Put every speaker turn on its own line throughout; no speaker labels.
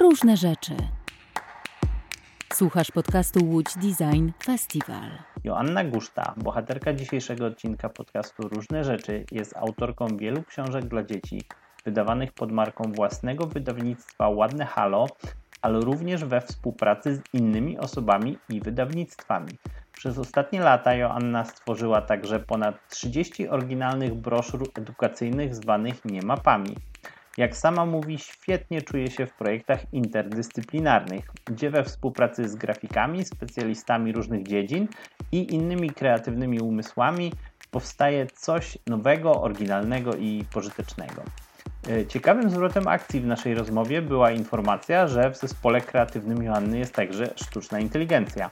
różne rzeczy. Słuchasz podcastu Łódź Design Festival.
Joanna Guszta, bohaterka dzisiejszego odcinka podcastu Różne Rzeczy, jest autorką wielu książek dla dzieci, wydawanych pod marką własnego wydawnictwa Ładne Halo, ale również we współpracy z innymi osobami i wydawnictwami. Przez ostatnie lata Joanna stworzyła także ponad 30 oryginalnych broszur edukacyjnych zwanych niemapami. Jak sama mówi, świetnie czuje się w projektach interdyscyplinarnych, gdzie we współpracy z grafikami, specjalistami różnych dziedzin i innymi kreatywnymi umysłami powstaje coś nowego, oryginalnego i pożytecznego. E, ciekawym zwrotem akcji w naszej rozmowie była informacja, że w zespole kreatywnym Joanny jest także sztuczna inteligencja.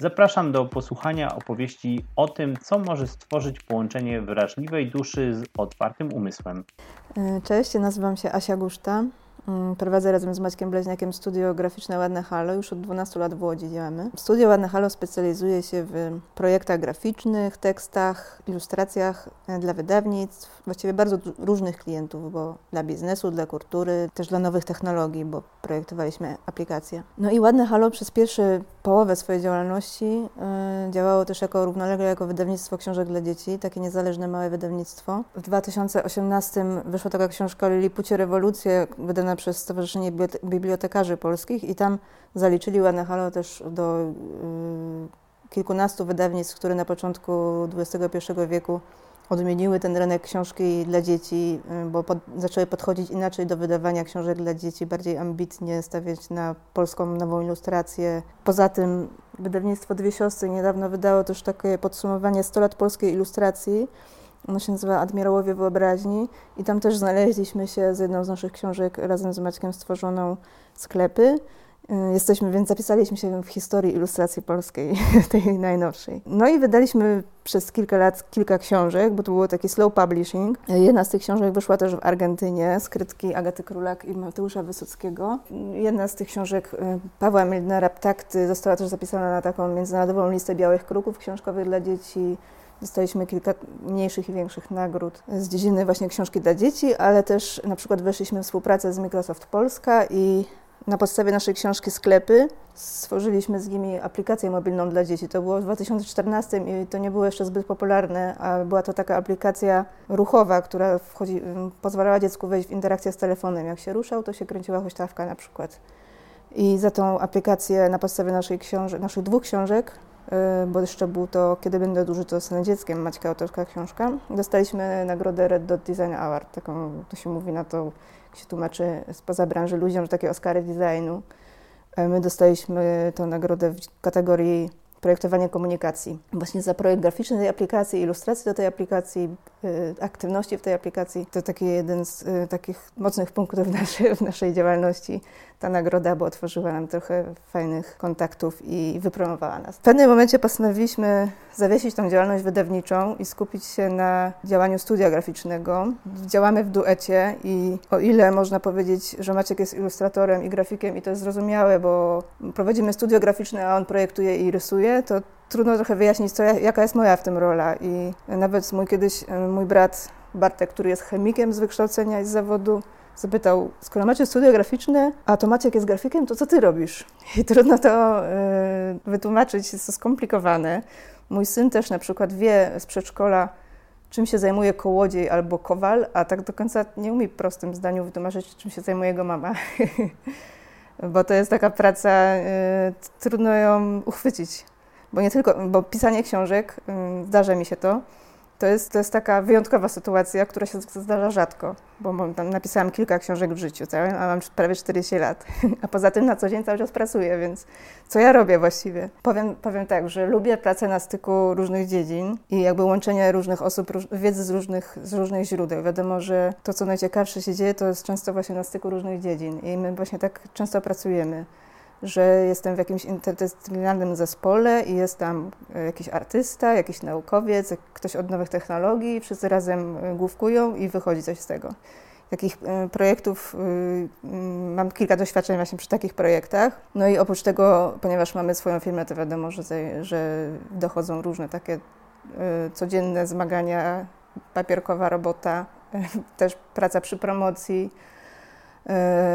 Zapraszam do posłuchania opowieści o tym, co może stworzyć połączenie wrażliwej duszy z otwartym umysłem.
E, cześć, nazywam się Asia Guszta. Mm, prowadzę razem z Maćkiem Bleźniakiem studio graficzne Ładne Halo. Już od 12 lat w Łodzi działamy. Studio Ładne Halo specjalizuje się w projektach graficznych, tekstach, ilustracjach e, dla wydawnictw, właściwie bardzo różnych klientów, bo dla biznesu, dla kultury, też dla nowych technologii, bo projektowaliśmy aplikacje. No i Ładne Halo przez pierwsze połowę swojej działalności y, działało też jako równolegle jako wydawnictwo książek dla dzieci, takie niezależne małe wydawnictwo. W 2018 wyszła taka książka Lilipucie Rewolucje, wydana przez Stowarzyszenie Bibliotekarzy Polskich i tam zaliczyli Ładne Halo też do y, kilkunastu wydawnictw, które na początku XXI wieku odmieniły ten rynek książki dla dzieci, y, bo pod, zaczęły podchodzić inaczej do wydawania książek dla dzieci, bardziej ambitnie stawiać na polską nową ilustrację. Poza tym wydawnictwo Dwie Siostry niedawno wydało też takie podsumowanie 100 lat polskiej ilustracji. Ono się nazywa Admirałowie Wyobraźni i tam też znaleźliśmy się z jedną z naszych książek razem z Maćkiem stworzoną sklepy. Y, jesteśmy, więc zapisaliśmy się w historii ilustracji polskiej, tej najnowszej. No i wydaliśmy przez kilka lat kilka książek, bo to było taki slow publishing. Jedna z tych książek wyszła też w Argentynie, skrytki Agaty Królak i Mateusza Wysockiego. Jedna z tych książek y, Pawła Milnera, Ptakty, została też zapisana na taką międzynarodową listę białych kruków książkowych dla dzieci. Dostaliśmy kilka mniejszych i większych nagród z dziedziny właśnie książki dla dzieci, ale też na przykład weszliśmy w współpracę z Microsoft Polska i na podstawie naszej książki Sklepy stworzyliśmy z nimi aplikację mobilną dla dzieci. To było w 2014 i to nie było jeszcze zbyt popularne, a była to taka aplikacja ruchowa, która wchodzi, pozwalała dziecku wejść w interakcję z telefonem. Jak się ruszał, to się kręciła huśtawka na przykład. I za tą aplikację na podstawie naszej książ- naszych dwóch książek, bo jeszcze był to Kiedy będę duży, to zostanę dzieckiem, Maćka autorska książka, dostaliśmy nagrodę Red Dot Design Award, taką, to się mówi na to się tłumaczy spoza branży ludziom, że takie Oscary designu. E, my dostaliśmy tę nagrodę w kategorii projektowanie komunikacji. Właśnie za projekt graficzny tej aplikacji, ilustracji do tej aplikacji, y, aktywności w tej aplikacji. To taki jeden z y, takich mocnych punktów w naszej, w naszej działalności. Ta nagroda, bo otworzyła nam trochę fajnych kontaktów i wypromowała nas. W pewnym momencie postanowiliśmy zawiesić tą działalność wydawniczą i skupić się na działaniu studia graficznego. Działamy w duecie i o ile można powiedzieć, że Maciek jest ilustratorem i grafikiem i to jest zrozumiałe, bo prowadzimy studio graficzne, a on projektuje i rysuje, to trudno trochę wyjaśnić, co, jaka jest moja w tym rola. I nawet mój kiedyś, mój brat Bartek, który jest chemikiem z wykształcenia i z zawodu, zapytał, skoro macie studia graficzne, a to Maciek jest grafikiem, to co ty robisz? I trudno to y, wytłumaczyć, jest to skomplikowane. Mój syn też na przykład wie z przedszkola, czym się zajmuje kołodziej albo kowal, a tak do końca nie umie w prostym zdaniu wytłumaczyć, czym się zajmuje jego mama. bo to jest taka praca, y, trudno ją uchwycić. Bo nie tylko, bo pisanie książek, y, zdarza mi się to, to jest, to jest taka wyjątkowa sytuacja, która się zdarza rzadko, bo napisałam kilka książek w życiu, a mam prawie 40 lat. A poza tym na co dzień cały czas pracuję, więc co ja robię właściwie? Powiem, powiem tak, że lubię pracę na styku różnych dziedzin i jakby łączenie różnych osób, wiedzy z różnych, z różnych źródeł. Wiadomo, że to, co najciekawsze się dzieje, to jest często właśnie na styku różnych dziedzin i my właśnie tak często pracujemy że jestem w jakimś interdyscyplinarnym zespole i jest tam e, jakiś artysta, jakiś naukowiec, ktoś od nowych technologii, wszyscy razem e, główkują i wychodzi coś z tego. Takich e, projektów, mam kilka doświadczeń właśnie przy takich projektach. No i oprócz tego, ponieważ mamy swoją firmę, to wiadomo, że, że dochodzą różne takie codzienne zmagania, papierkowa robota, też praca przy promocji,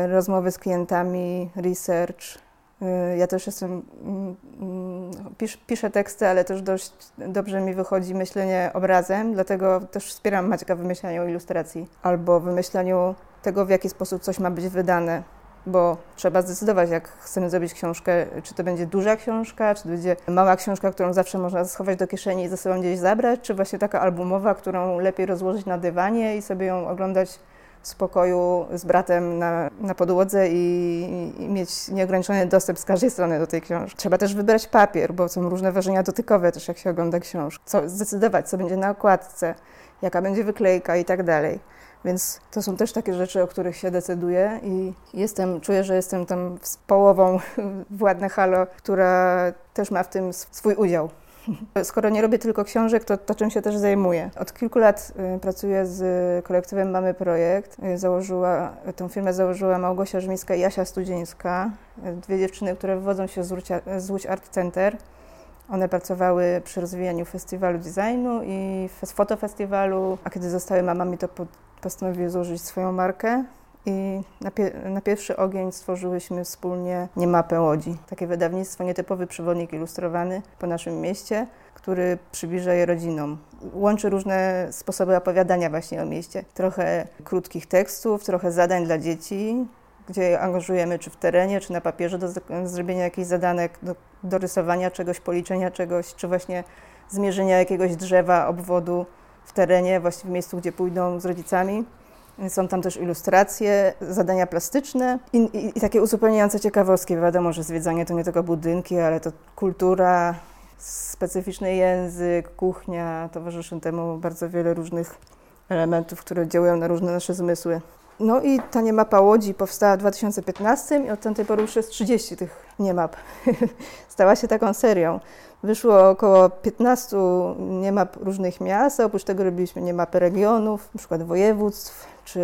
rozmowy z klientami, research. E, ja też jestem, mm, mm, pisz, piszę teksty, ale też dość dobrze mi wychodzi myślenie obrazem, dlatego też wspieram Maćka w wymyślaniu ilustracji albo wymyślaniu tego, w jaki sposób coś ma być wydane bo trzeba zdecydować, jak chcemy zrobić książkę, czy to będzie duża książka, czy to będzie mała książka, którą zawsze można schować do kieszeni i ze sobą gdzieś zabrać, czy właśnie taka albumowa, którą lepiej rozłożyć na dywanie i sobie ją oglądać w spokoju z bratem na, na podłodze i, i, mieć nieograniczony dostęp z każdej strony do tej książki. Trzeba też wybrać papier, bo są różne wrażenia dotykowe też, jak się ogląda książkę. Co, zdecydować, co będzie na okładce, jaka będzie wyklejka i tak dalej. Więc to są też takie rzeczy, o których się decyduję i jestem, czuję, że jestem tam z połową Władne Halo, która też ma w tym swój udział. Skoro nie robię tylko książek, to, to czym się też zajmuję. Od kilku lat y, pracuję z kolektywem Mamy Projekt. Y, założyła, tą firmę założyła Małgosia Żmińska i Jasia Studzińska. Y, dwie dziewczyny, które wywodzą się z Łódź Art Center. One pracowały przy rozwijaniu festiwalu designu i fotofestiwalu, a kiedy zostały mamami, to postanowiły złożyć swoją markę i na, pie na, pierwszy ogień stworzyłyśmy wspólnie Niemapę Łodzi. Takie wydawnictwo, nietypowy przewodnik ilustrowany po naszym mieście, który przybliża je rodzinom. Łączy różne sposoby opowiadania właśnie o mieście. Trochę krótkich tekstów, trochę zadań dla dzieci, gdzie angażujemy czy w terenie, czy na papierze do zrobienia jakichś zadanek, do, do rysowania czegoś, policzenia czegoś, czy właśnie zmierzenia jakiegoś drzewa, obwodu w terenie, właśnie w miejscu, gdzie pójdą z rodzicami. Są tam też ilustracje, zadania plastyczne i, i, i, takie uzupełniające ciekawostki. Wiadomo, że zwiedzanie to nie tylko budynki, ale to kultura, specyficzny język, kuchnia. Towarzyszy temu bardzo wiele różnych elementów, które działają na różne nasze zmysły. No i ta niemapa Łodzi powstała w 2015 i od tamtej pory już jest 30 tych niemap. Stała się taką serią. Wyszło około 15 niemap różnych miast, a oprócz tego robiliśmy niemapy regionów, na przykład województw czy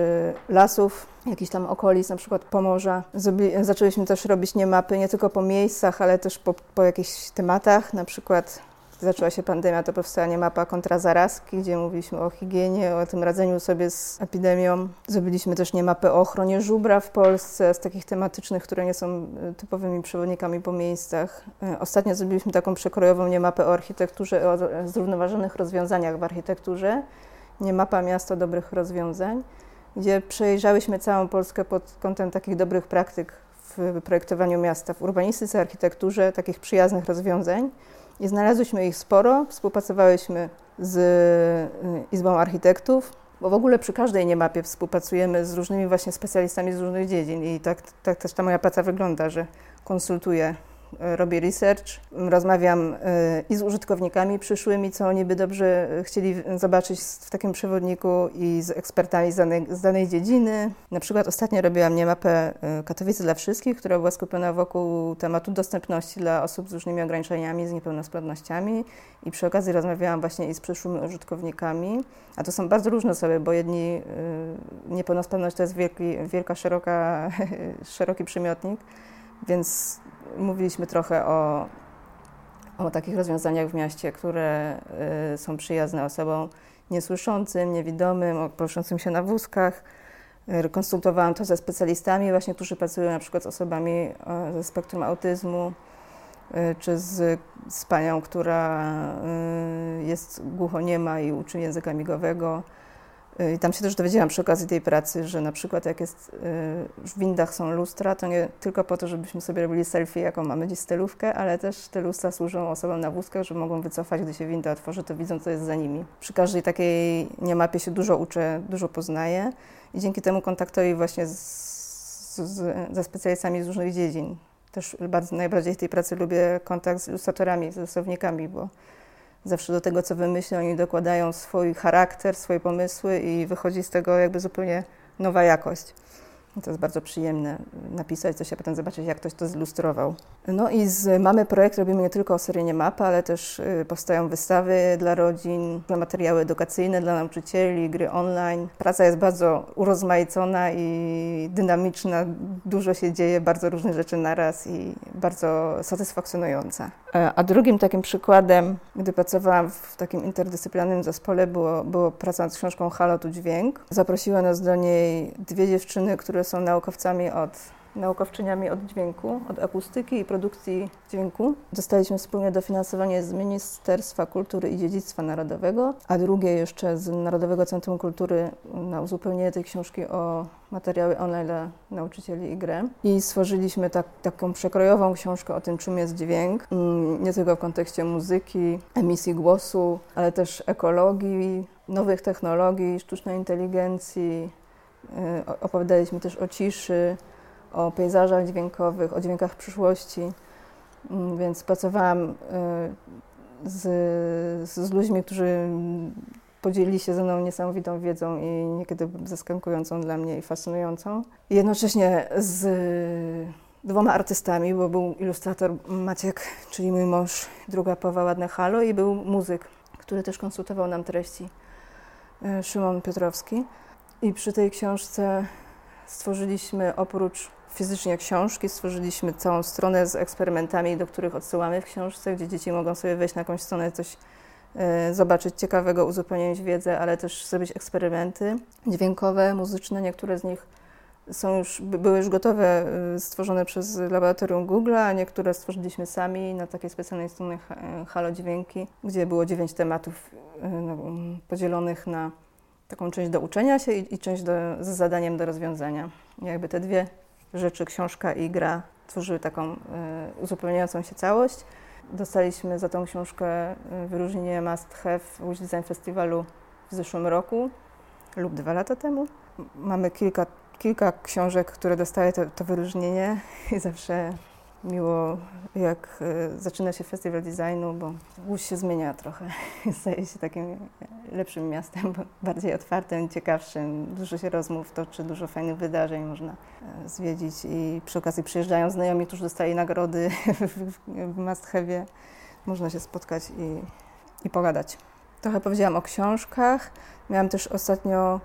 lasów, jakichś tam okolic, na przykład Pomorza. zaczęliśmy też robić niemapy nie tylko po miejscach, ale też po, po jakichś tematach, na przykład zaczęła się pandemia, to powstała mapa kontrazarazki, gdzie mówiliśmy o higienie, o tym radzeniu sobie z epidemią. Zrobiliśmy też nie mapę o ochronie żubra w Polsce, z takich tematycznych, które nie są e, typowymi przewodnikami po miejscach. E, ostatnio zrobiliśmy taką przekrojową nie mapę o architekturze, o zrównoważonych rozwiązaniach w architekturze. Nie mapa miasta dobrych rozwiązań, gdzie przejrzałyśmy całą Polskę pod kątem takich dobrych praktyk w projektowaniu miasta, w urbanistyce, architekturze, takich przyjaznych rozwiązań. I znalazłyśmy ich sporo, współpracowałyśmy z y, Izbą Architektów, bo w ogóle przy każdej niemapie współpracujemy z różnymi właśnie specjalistami z różnych dziedzin. I tak, tak też ta moja praca wygląda, że konsultuję robię research, rozmawiam e, i z użytkownikami przyszłymi, co oni by dobrze chcieli zobaczyć w takim przewodniku i z ekspertami z danej, z danej dziedziny. Na przykład ostatnio robiłam nie mapę e, Katowice dla wszystkich, która była skupiona wokół tematu dostępności dla osób z różnymi ograniczeniami, z niepełnosprawnościami. I przy okazji rozmawiałam właśnie i z przyszłymi użytkownikami, a to są bardzo różne osoby, bo jedni niepełnosprawność to jest wielki, wielka, szeroka, szeroki przymiotnik, więc mówiliśmy trochę o, o takich rozwiązaniach w mieście, które y, są przyjazne osobom niesłyszącym, niewidomym, proszącym się na wózkach. Y, konsultowałam to ze specjalistami, właśnie, którzy pracują na przykład z osobami ze spektrum autyzmu, y, czy z, z panią, która jest głuchoniema i uczy języka migowego. I tam się też dowiedziałam przy okazji tej pracy, że na przykład jak jest y, w windach są lustra, to nie tylko po to, żebyśmy sobie robili selfie, jaką mamy dziś stylówkę, ale też te lustra służą osobom na wózkach, że mogą wycofać, gdy się winda otworzy, to widzą, co jest za nimi. Przy każdej takiej niemapie się dużo uczę, dużo poznaję i dzięki temu kontaktuję właśnie z, z, ze specjalistami z różnych dziedzin. Też bardzo, najbardziej w tej pracy lubię kontakt z ilustratorami, z rysownikami, bo zawsze do tego, co wymyślą, oni dokładają swój charakter, swoje pomysły i wychodzi z tego jakby zupełnie nowa jakość. To jest bardzo przyjemne napisać coś, a potem zobaczyć, jak ktoś to zilustrował. No i z Mamy Projekt robimy nie tylko seryjnie mapy, ale też y, powstają wystawy dla rodzin, materiały edukacyjne dla nauczycieli, gry online. Praca jest bardzo urozmaicona i dynamiczna, dużo się dzieje, bardzo różne rzeczy naraz i bardzo satysfakcjonująca. E, a drugim takim przykładem, gdy pracowałam w takim interdyscyplinarnym zespole, było, było praca nad książką Halo tu dźwięk. Zaprosiła nas do niej dwie dziewczyny, które są naukowcami od naukowczyniami od dźwięku, od akustyki i produkcji dźwięku. Dostaliśmy wspólnie dofinansowanie z Ministerstwa Kultury i Dziedzictwa Narodowego, a drugie jeszcze z Narodowego Centrum Kultury na uzupełnienie tej książki o materiały online dla nauczycieli i grę. I stworzyliśmy tak, taką przekrojową książkę o tym, czym jest dźwięk, mm, nie tylko w kontekście muzyki, emisji głosu, ale też ekologii, nowych technologii, sztucznej inteligencji. Y, opowiadaliśmy też o ciszy, o pejzażach dźwiękowych, o dźwiękach przyszłości, mm, więc pracowałam y, z, z ludźmi, którzy podzielili się ze mną niesamowitą wiedzą i niekiedy zaskakującą dla mnie i fascynującą. Jednocześnie z dwoma artystami, bo był ilustrator Maciek, czyli mój mąż, druga połowa Ładne Halo i był muzyk, który też konsultował nam treści, y, Szymon Piotrowski. I przy tej książce stworzyliśmy oprócz fizycznie książki. Stworzyliśmy całą stronę z eksperymentami, do których odsyłamy w książce, gdzie dzieci mogą sobie wejść na jakąś stronę, coś e, zobaczyć ciekawego, uzupełnić wiedzę, ale też zrobić eksperymenty dźwiękowe, muzyczne. Niektóre z nich są już, były już gotowe, e, stworzone przez laboratorium Google, a niektóre stworzyliśmy sami na takiej specjalnej stronie Halo Dźwięki, gdzie było dziewięć tematów e, no, podzielonych na taką część do uczenia się i, i część do, z zadaniem do rozwiązania. Jakby te dwie rzeczy, książka i gra tworzyły taką y, uzupełniającą się całość. Dostaliśmy za tą książkę y, wyróżnienie Must Have Łódź Design Festiwalu w zeszłym roku lub dwa lata temu. Mamy kilka, kilka książek, które dostały to, to wyróżnienie i zawsze miło, jak e, zaczyna się festiwal designu, bo Łódź się zmienia trochę. Staje się takim lepszym miastem, bardziej otwartym, ciekawszym. Dużo się rozmów toczy, dużo fajnych wydarzeń można e, zwiedzić i przy okazji przyjeżdżają znajomi, którzy dostali nagrody w Mastchewie. Można się spotkać i, i pogadać. Trochę powiedziałam o książkach. Miałam też ostatnio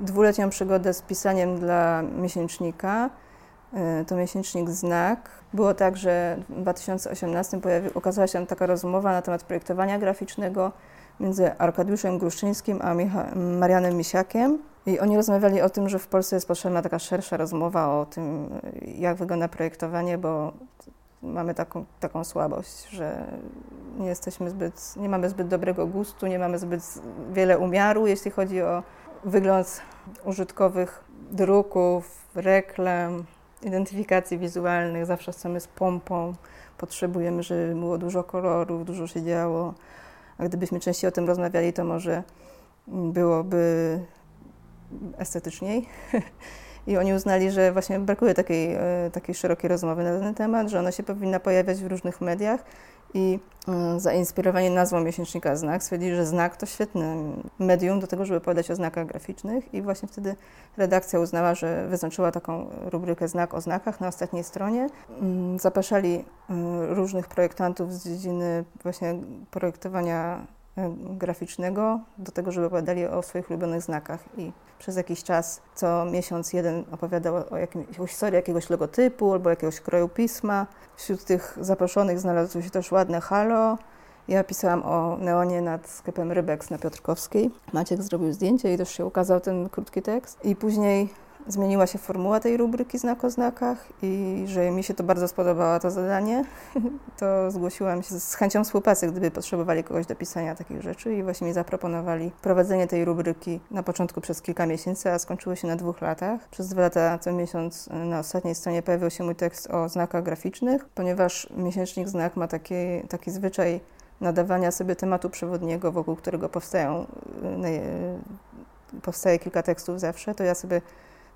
dwuletnią przygodę z pisaniem dla miesięcznika. E, to miesięcznik Znak. Było tak, że w 2018 pojawi, się taka rozmowa na temat projektowania graficznego między Arkadiuszem Gruszczyńskim a Micha Marianem Misiakiem. I oni rozmawiali o tym, że w Polsce jest potrzebna taka szersza rozmowa o tym, jak wygląda projektowanie, bo mamy taką, taką słabość, że nie jesteśmy zbyt, nie mamy zbyt dobrego gustu, nie mamy zbyt wiele umiaru, jeśli chodzi o wygląd użytkowych druków, reklam, identyfikacji wizualnych, zawsze chcemy z pompą, potrzebujemy, żeby było dużo kolorów, dużo się działo. A gdybyśmy częściej o tym rozmawiali, to może byłoby estetyczniej. I oni uznali, że właśnie brakuje takiej, e, takiej szerokiej rozmowy na ten temat, że ona się powinna pojawiać w różnych mediach i e, zainspirowani nazwą miesięcznika Znak stwierdzili, że Znak to świetne medium do tego, żeby opowiadać o znakach graficznych i właśnie wtedy redakcja uznała, że wyznaczyła taką rubrykę Znak o znakach na ostatniej stronie. Mm, zapraszali e, różnych projektantów z dziedziny właśnie projektowania graficznego do tego, żeby opowiadali o swoich ulubionych znakach i przez jakiś czas co miesiąc jeden opowiadał o jakimś, o historii jakiegoś logotypu albo jakiegoś kroju pisma. Wśród tych zaproszonych znalazło się też ładne halo. Ja pisałam o neonie nad sklepem Rybex na Piotrkowskiej. Maciek zrobił zdjęcie i też się ukazał ten krótki tekst. I później zmieniła się formuła tej rubryki Znak o znakach i że mi się to bardzo spodobało to zadanie, to zgłosiłam się z chęcią współpracy, gdyby potrzebowali kogoś do pisania takich rzeczy i właśnie mi zaproponowali prowadzenie tej rubryki na początku przez kilka miesięcy, a skończyło się na dwóch latach. Przez dwa lata co miesiąc na ostatniej stronie pojawił się mój tekst o znakach graficznych, ponieważ miesięcznik Znak ma taki, taki zwyczaj nadawania sobie tematu przewodniego, wokół którego powstają, y, powstaje kilka tekstów zawsze, to ja sobie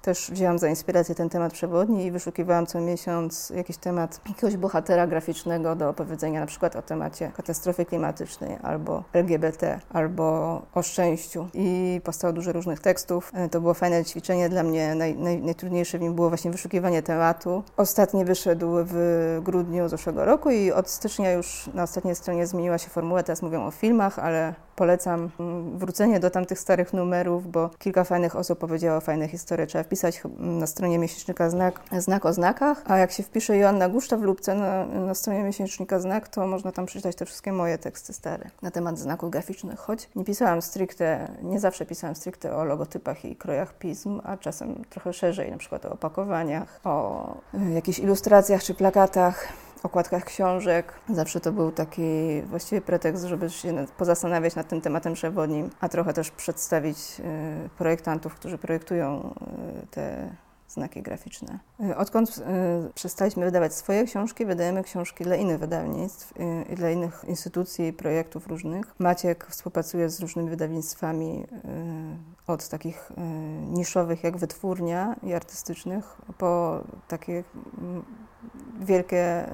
też wzięłam za inspirację ten temat przewodni i wyszukiwałam co miesiąc jakiś temat jakiegoś bohatera graficznego do opowiedzenia na przykład o temacie katastrofy klimatycznej albo LGBT, albo o szczęściu. I powstało dużo różnych tekstów. E, to było fajne ćwiczenie dla mnie. Naj, naj, najtrudniejsze w nim było właśnie wyszukiwanie tematu. Ostatni wyszedł w grudniu zeszłego roku i od stycznia już na ostatniej stronie zmieniła się formuła. Teraz mówią o filmach, ale polecam mm, wrócenie do tamtych starych numerów, bo kilka fajnych osób powiedziało fajne historie. Trzeba wpisać na stronie miesięcznika znak, znak o znakach, a jak się wpisze Joanna Guszta w lubce na, na stronie miesięcznika znak, to można tam przeczytać te wszystkie moje teksty stare na temat znaków graficznych. Choć nie pisałam stricte, nie zawsze pisałam stricte o logotypach i krojach pism, a czasem trochę szerzej, na przykład o opakowaniach, o y, jakichś ilustracjach czy plakatach okładkach książek. Zawsze to był taki właściwie pretekst, żeby się pozastanawiać nad tym tematem przewodnim, a trochę też przedstawić y, projektantów, którzy projektują y, te znaki graficzne. Y, odkąd przestaliśmy wydawać swoje książki, wydajemy książki dla innych wydawnictw i dla innych instytucji, projektów różnych. Maciek współpracuje z różnymi wydawnictwami od takich niszowych jak wytwórnia i artystycznych po takie mm, wielkie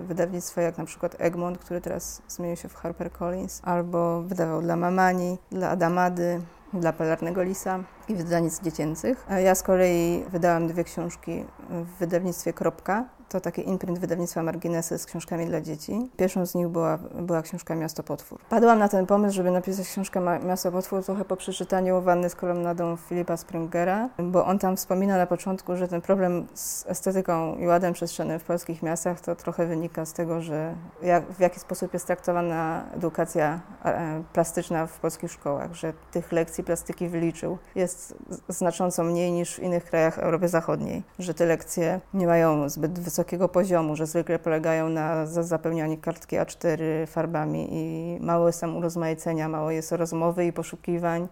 y, wydawnictwa jak na przykład Egmont, który teraz zmienił się w HarperCollins, albo wydawał dla Mamani, dla Adamady, dla Polarnego Lisa i wydawnictw dziecięcych. Ja z kolei wydałam dwie książki w wydawnictwie Kropka, to taki imprint wydawnictwa Marginesy z książkami dla dzieci. Pierwszą z nich była, była książka Miasto Potwór. Padłam na ten pomysł, żeby napisać książkę Miasto Potwór trochę po przeczytaniu Wanny z kolumnadą Filipa Springera, bo on tam wspomina na początku, że ten problem z estetyką i ładem przestrzennym w polskich miastach to trochę wynika z tego, że jak, w jaki sposób jest traktowana edukacja e, plastyczna w polskich szkołach, że tych lekcji plastyki wyliczył jest znacząco mniej niż w innych krajach Europy Zachodniej, że te lekcje nie mają zbyt wysokiego wysokiego poziomu, że zwykle polegają na zapełnianiu kartki A4 farbami i mało są urozmaicenia, mało jest rozmowy i poszukiwań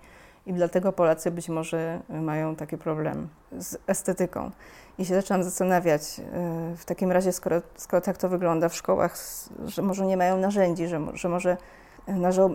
i dlatego Polacy być może mają taki problem z estetyką. I się zaczęłam zastanawiać e, w takim razie, skoro, skoro tak to wygląda w szkołach, że może nie mają narzędzi, że, że może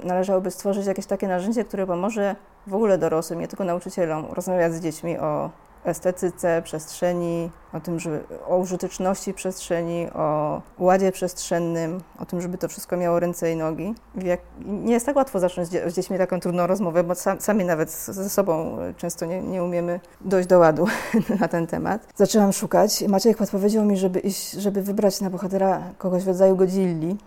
należałoby stworzyć jakieś takie narzędzie, które pomoże w ogóle dorosłym, nie tylko nauczycielom, rozmawiać z dziećmi o estetyce przestrzeni, o tym, że o użyteczności przestrzeni, o ładzie przestrzennym, o tym, żeby to wszystko miało ręce i nogi. Jak, nie jest tak łatwo zacząć z dziećmi taką trudną rozmowę, bo sam, sami nawet ze sobą często nie, nie umiemy dojść do ładu na ten temat. Zaczęłam szukać. Maciek podpowiedział mi, żeby, iść, żeby wybrać na bohatera kogoś w rodzaju Godzilli,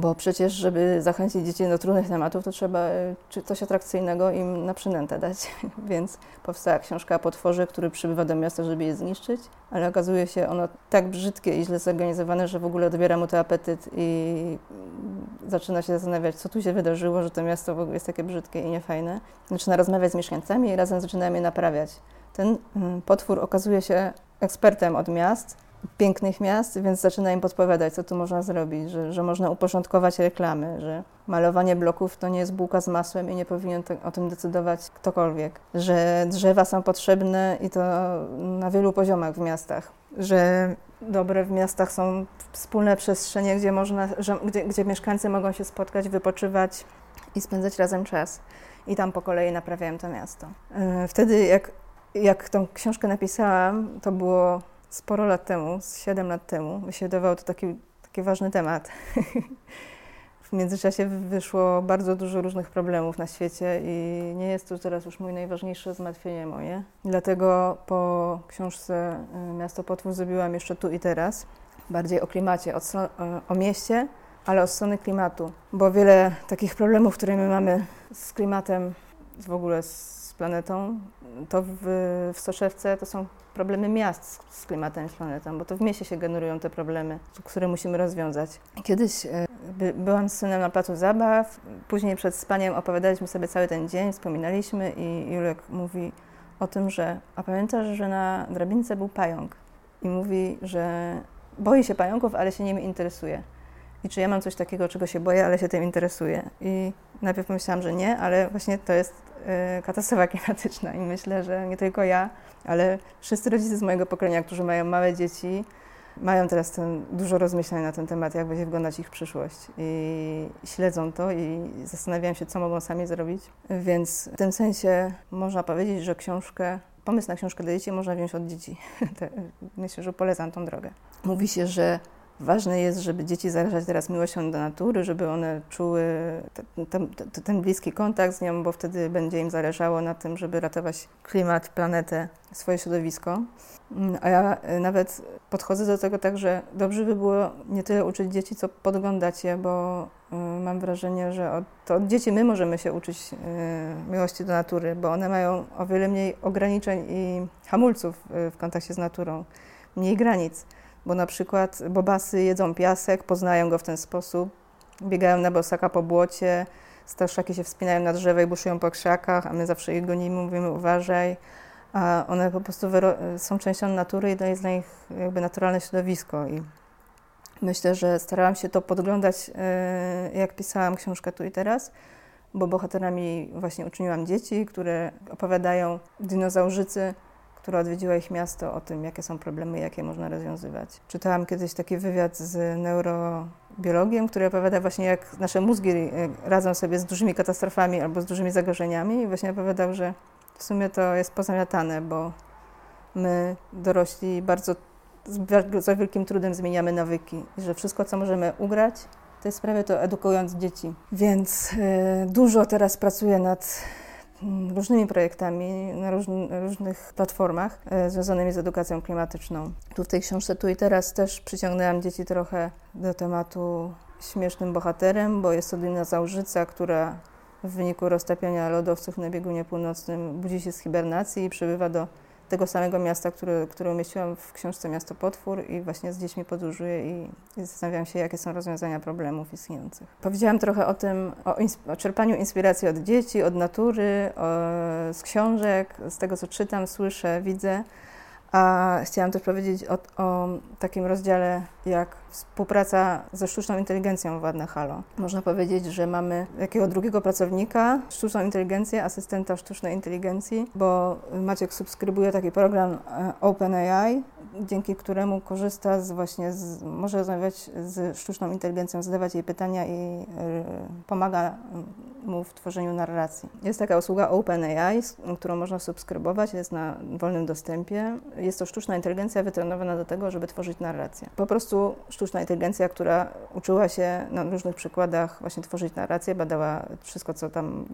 bo przecież, żeby zachęcić dzieci do trudnych tematów, to trzeba e, coś atrakcyjnego im na przynętę dać. Więc powstała książka o potworze, który przybywa do miasta, żeby je zniszczyć, ale okazuje się ono tak brzydkie i źle zorganizowane, że w ogóle odbiera mu to apetyt i zaczyna się zastanawiać, co tu się wydarzyło, że to miasto w ogóle jest takie brzydkie i niefajne. Zaczyna rozmawiać z mieszkańcami i razem zaczynają je naprawiać. Ten mm, potwór okazuje się ekspertem od miast, pięknych miast, więc zaczyna im podpowiadać, co tu można zrobić, że, że można uporządkować reklamy, że malowanie bloków to nie jest bułka z masłem i nie powinien to, o tym decydować ktokolwiek, że drzewa są potrzebne i to na wielu poziomach w miastach, że dobre w miastach są wspólne przestrzenie, gdzie, można, że, gdzie, gdzie mieszkańcy mogą się spotkać, wypoczywać i spędzać razem czas. I tam po kolei naprawiałem to miasto. E, wtedy, jak, jak tą książkę napisałam, to było sporo lat temu, z 7 lat temu, mi się wydawało to taki, taki ważny temat. w międzyczasie wyszło bardzo dużo różnych problemów na świecie i nie jest to teraz już mój najważniejsze zmartwienie moje. Dlatego po książce y, Miasto Potwór zrobiłam jeszcze tu i teraz, bardziej o klimacie, o, o mieście, ale od strony klimatu, bo wiele takich problemów, które my mamy z klimatem, w ogóle z planetą, to w, w Soszewce to są problemy miast z, z klimatem, z planetą, bo to w mieście się generują te problemy, które musimy rozwiązać. Kiedyś e, by, byłam z synem na placu zabaw, później przed spaniem opowiadaliśmy sobie cały ten dzień, wspominaliśmy i Julek mówi o tym, że a pamiętasz, że na drabince był pająk i mówi, że boi się pająków, ale się nimi interesuje. I czy ja mam coś takiego, czego się boję, ale się tym interesuję. I najpierw pomyślałam, że nie, ale właśnie to jest katastrofa klimatyczna i myślę, że nie tylko ja, ale wszyscy rodzice z mojego pokolenia, którzy mają małe dzieci, mają teraz ten, dużo rozmyślań na ten temat, jak będzie wyglądać ich przyszłość i śledzą to i zastanawiają się, co mogą sami zrobić. Więc w tym sensie można powiedzieć, że książkę, pomysł na książkę dla dzieci można wziąć od dzieci. Myślę, że polecam tą drogę. Mówi się, że ważne jest, żeby dzieci zarażać teraz miłością do natury, żeby one czuły ten, ten, ten bliski kontakt z nią, bo wtedy będzie im zależało na tym, żeby ratować klimat, planetę, swoje środowisko. Mm, a ja y, nawet podchodzę do tego tak, że dobrze by było nie tyle uczyć dzieci, co podglądać je, bo y, mam wrażenie, że od, to od dzieci my możemy się uczyć y, miłości do natury, bo one mają o wiele mniej ograniczeń i hamulców w kontakcie z naturą, mniej granic, bo na przykład bobasy jedzą piasek, poznają go w ten sposób, biegają na bosaka po błocie, starszaki się wspinają na drzewa i buszują po krzakach, a my zawsze ich gonimy, mówimy uważaj, a one po prostu są częścią natury i to jest dla nich jakby naturalne środowisko. I myślę, że starałam się to podglądać, e, jak pisałam książkę tu i teraz, bo bohaterami właśnie uczyniłam dzieci, które opowiadają dinozaurzycy, która odwiedziła ich miasto, o tym, jakie są problemy, jakie można rozwiązywać. Czytałam kiedyś taki wywiad z neurobiologiem, który opowiada właśnie, jak nasze mózgi e, radzą sobie z dużymi katastrofami albo z dużymi zagrożeniami i właśnie opowiadał, że w sumie to jest pozamiatane, bo my dorośli bardzo z wielkim trudem zmieniamy nawyki i że wszystko, co możemy ugrać, to jest prawie to edukując dzieci. Więc y, dużo teraz pracuję nad różnymi projektami na różnych platformach y, związanymi z edukacją klimatyczną. Tu w tej książce Tu i Teraz też przyciągnęłam dzieci trochę do tematu śmiesznym bohaterem, bo jest to dinozaurzyca, która w wyniku roztapiania lodowców na biegunie północnym budzi się z hibernacji i przybywa do tego samego miasta, które, które umieściłam w książce Miasto Potwór i właśnie z dziećmi podróżuję i, i zastanawiam się, jakie są rozwiązania problemów istniejących. Powiedziałam trochę o tym, o, o czerpaniu inspiracji od dzieci, od natury, o, z książek, z tego, co czytam, słyszę, widzę. A chciałam też powiedzieć o, o, takim rozdziale jak współpraca ze sztuczną inteligencją w Ładne Halo. Można powiedzieć, że mamy takiego drugiego pracownika, sztuczną inteligencję, asystenta sztucznej inteligencji, bo Maciek subskrybuje taki program e, OpenAI, dzięki któremu korzysta z właśnie, z, może rozmawiać z sztuczną inteligencją, zadawać jej pytania i y, pomaga mu w tworzeniu narracji. Jest taka usługa OpenAI, którą można subskrybować, jest na wolnym dostępie. Jest to sztuczna inteligencja wytrenowana do tego, żeby tworzyć narrację. Po prostu sztuczna inteligencja, która uczyła się na różnych przykładach właśnie tworzyć narrację, badała wszystko, co tam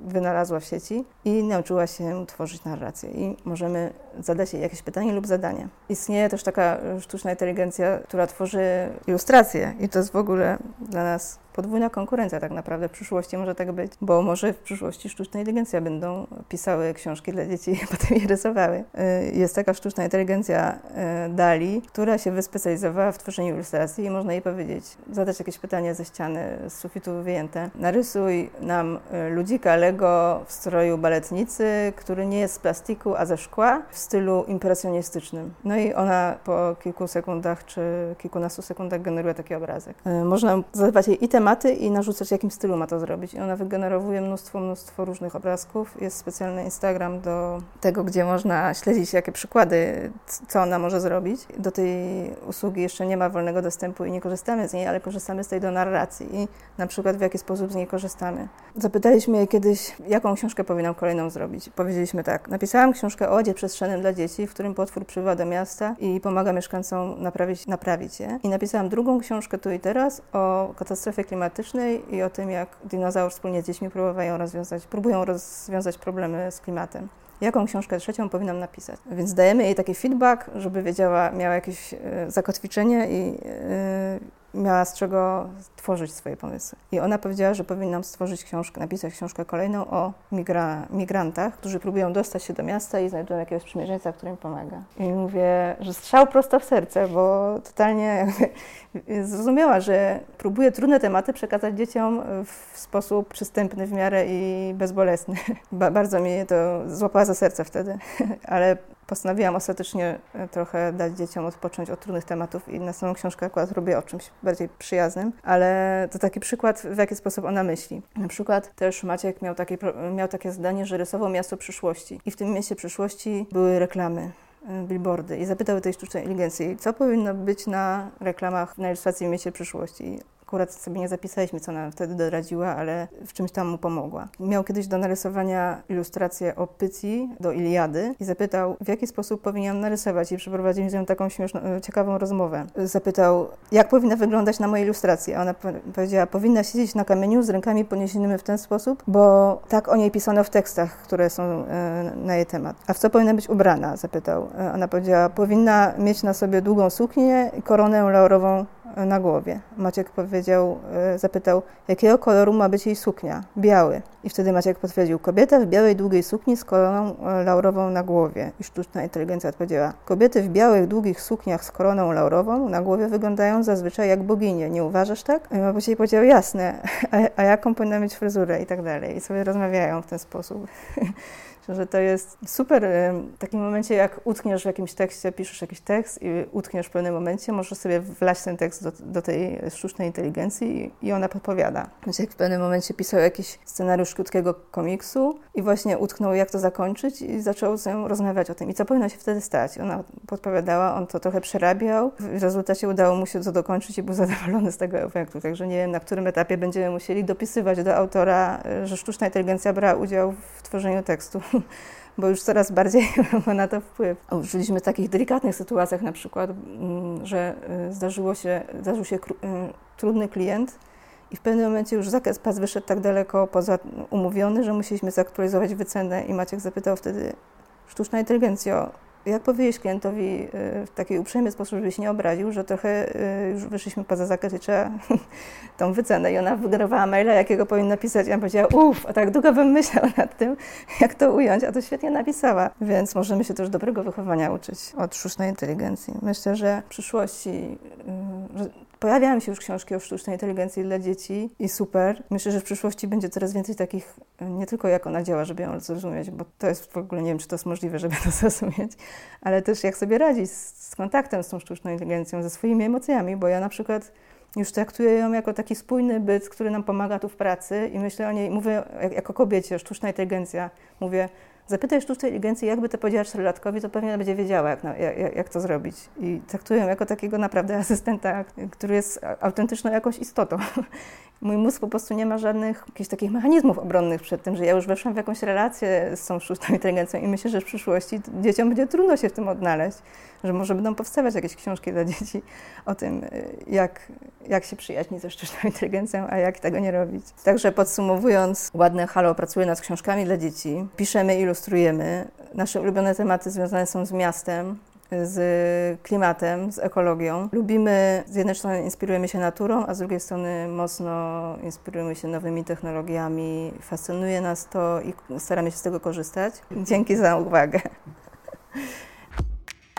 wynalazła w sieci i nauczyła się tworzyć narrację. I możemy zadać jej jakieś pytanie lub zadanie. Istnieje też taka sztuczna inteligencja, która tworzy ilustracje i to jest w ogóle dla nas podwójna konkurencja tak naprawdę w przyszłości może tak być, bo może w przyszłości sztuczna inteligencja będą pisały książki dla dzieci i potem je rysowały. Y, jest taka sztuczna inteligencja y, Dali, która się wyspecjalizowała w tworzeniu ilustracji i można jej powiedzieć, zadać jakieś pytanie ze ściany, z sufitu wyjęte. Narysuj nam y, ludzika Lego w stroju baletnicy, który nie jest z plastiku, a ze szkła, w stylu impresjonistycznym. No i ona po kilku sekundach czy kilkunastu sekundach generuje taki obrazek. Można zadawać jej i temat, tematy i narzucać, jakim stylu ma to zrobić. I ona wygenerowuje mnóstwo, mnóstwo różnych obrazków. Jest specjalny Instagram do tego, gdzie można śledzić, jakie przykłady, co ona może zrobić. Do tej usługi jeszcze nie ma wolnego dostępu i nie korzystamy z niej, ale korzystamy z tej do narracji i na przykład w jaki sposób z niej korzystamy. Zapytaliśmy jej kiedyś, jaką książkę powinnam kolejną zrobić. Powiedzieliśmy tak, napisałam książkę o ładzie dla dzieci, w którym potwór przybywa do miasta i pomaga mieszkańcom naprawić, naprawić je. I napisałam drugą książkę tu i teraz o katastrofie klimatycznej i o tym, jak dinozaur wspólnie z dziećmi próbują rozwiązać, próbują rozwiązać problemy z klimatem. Jaką książkę trzecią powinnam napisać? Więc dajemy jej taki feedback, żeby wiedziała, miała jakieś e, zakotwiczenie i e, miała z czego tworzyć swoje pomysły. I ona powiedziała, że powinnam stworzyć książkę, napisać książkę kolejną o migra migrantach, którzy próbują dostać się do miasta i znajdują jakiegoś przymierzeńca, który im pomaga. I mówię, że strzał prosto w serce, bo totalnie zrozumiała, że próbuje trudne tematy przekazać dzieciom w sposób przystępny w miarę i bezbolesny. Bardzo mnie to złapała za serce wtedy, ale postanowiłam ostatecznie e, trochę dać dzieciom odpocząć od trudnych tematów i następną książkę akurat robię o czymś bardziej przyjaznym, ale to taki przykład, w jaki sposób ona myśli. Na przykład też Maciek miał takie, miał takie zdanie, że rysował miasto przyszłości i w tym mieście przyszłości były reklamy e, billboardy i zapytał tej sztucznej inteligencji, co powinno być na reklamach na ilustracji w mieście przyszłości. Akurat sobie nie zapisaliśmy, co nam wtedy doradziła, ale w czymś tam mu pomogła. Miał kiedyś do narysowania ilustrację o Pyci do Iliady i zapytał, w jaki sposób powinien narysować i przeprowadził z nią taką śmieszną, e, ciekawą rozmowę. Zapytał, jak powinna wyglądać na mojej ilustracji. A ona powiedziała, powinna siedzieć na kamieniu z rękami poniesionymi w ten sposób, bo tak o niej pisano w tekstach, które są e, na jej temat. A w co powinna być ubrana? Zapytał. E, ona powiedziała, powinna mieć na sobie długą suknię i koronę laurową na głowie. Maciek powiedział, e, zapytał, jakiego koloru ma być jej suknia? Biały. I wtedy Maciek potwierdził, kobieta w białej długiej sukni z koroną e, laurową na głowie. I sztuczna inteligencja odpowiedziała, kobiety w białych długich sukniach z koroną laurową na głowie wyglądają zazwyczaj jak boginie. Nie uważasz tak? I Maciek powiedział, jasne, a, a jaką powinna mieć fryzurę i tak dalej. I sobie rozmawiają w ten sposób. że to jest super w takim momencie, jak utkniesz w jakimś tekście, piszesz jakiś tekst i utkniesz w pewnym momencie, możesz sobie wlać ten tekst do, do tej sztucznej inteligencji i, ona podpowiada. Więc jak w pewnym momencie pisał jakiś scenariusz krótkiego komiksu i właśnie utknął, jak to zakończyć i zaczął z nią rozmawiać o tym i co powinno się wtedy stać. Ona podpowiadała, on to trochę przerabiał, w rezultacie udało mu się to dokończyć i był zadowolony z tego efektu. Także nie wiem, na którym etapie będziemy musieli dopisywać do autora, że sztuczna inteligencja brała udział w tworzeniu tekstu. bo już coraz bardziej ma na to wpływ. Użyliśmy w takich delikatnych sytuacjach na przykład, mm, że y, zdarzyło się, zdarzył się y, trudny klient i w pewnym momencie już zakaz pas wyszedł tak daleko poza umówiony, że musieliśmy zaktualizować wycenę i Maciek zapytał wtedy sztuczna inteligencja, jak powiedzieć klientowi y, w taki uprzejmy sposób, żeby się nie obraził, że trochę y, już wyszliśmy poza zakres i trzeba tą wycenę. I ona wygrywała maila, jakiego powinien napisać. I ja powiedziała, uff, a tak długo bym myślał nad tym, jak to ująć, a to świetnie napisała. Więc możemy się też dobrego wychowania uczyć od sztucznej inteligencji. Myślę, że w przyszłości, y, że Pojawiają się już książki o sztucznej inteligencji dla dzieci i super. Myślę, że w przyszłości będzie coraz więcej takich, nie tylko jak ona działa, żeby ją zrozumieć, bo to jest w ogóle, nie wiem, czy to jest możliwe, żeby to zrozumieć, ale też jak sobie radzić z, z kontaktem z tą sztuczną inteligencją, ze swoimi emocjami, bo ja na przykład już traktuję ją jako taki spójny byt, który nam pomaga tu w pracy i myślę o niej, mówię jako kobiecie, sztuczna inteligencja, mówię, Zapytaj sztucznej inteligencji, jakby to powiedziała czterolatkowi, to pewnie będzie wiedziała, jak, jak, jak, to zrobić. I traktuję jako takiego naprawdę asystenta, który jest autentyczną jakąś istotą. Mój mózg po prostu nie ma żadnych jakichś takich mechanizmów obronnych przed tym, że ja już weszłam w jakąś relację z tą sztuczną inteligencją i myślę, że w przyszłości dzieciom będzie trudno się w tym odnaleźć, że może będą powstawać jakieś książki dla dzieci o tym, jak, jak się przyjaźnić ze sztuczną inteligencją, a jak tego nie robić. Także podsumowując, Ładne Halo pracuje nad książkami dla dzieci, piszemy, ilustrujemy. Nasze ulubione tematy związane są z miastem, z klimatem, z ekologią. Lubimy, z jednej strony inspirujemy się naturą, a z drugiej strony mocno inspirujemy się nowymi technologiami. Fascynuje nas to i staramy się z tego korzystać. Dzięki za uwagę.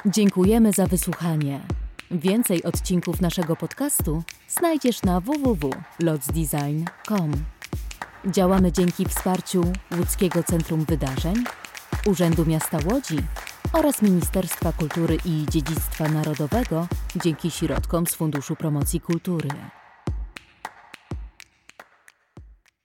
Dziękujemy za wysłuchanie. Więcej odcinków naszego podcastu znajdziesz na www.lotsdesign.com. Działamy dzięki wsparciu Łódzkiego Centrum Wydarzeń, Urzędu Miasta Łodzi oraz Ministerstwa Kultury i Dziedzictwa Narodowego dzięki środkom z Funduszu Promocji Kultury.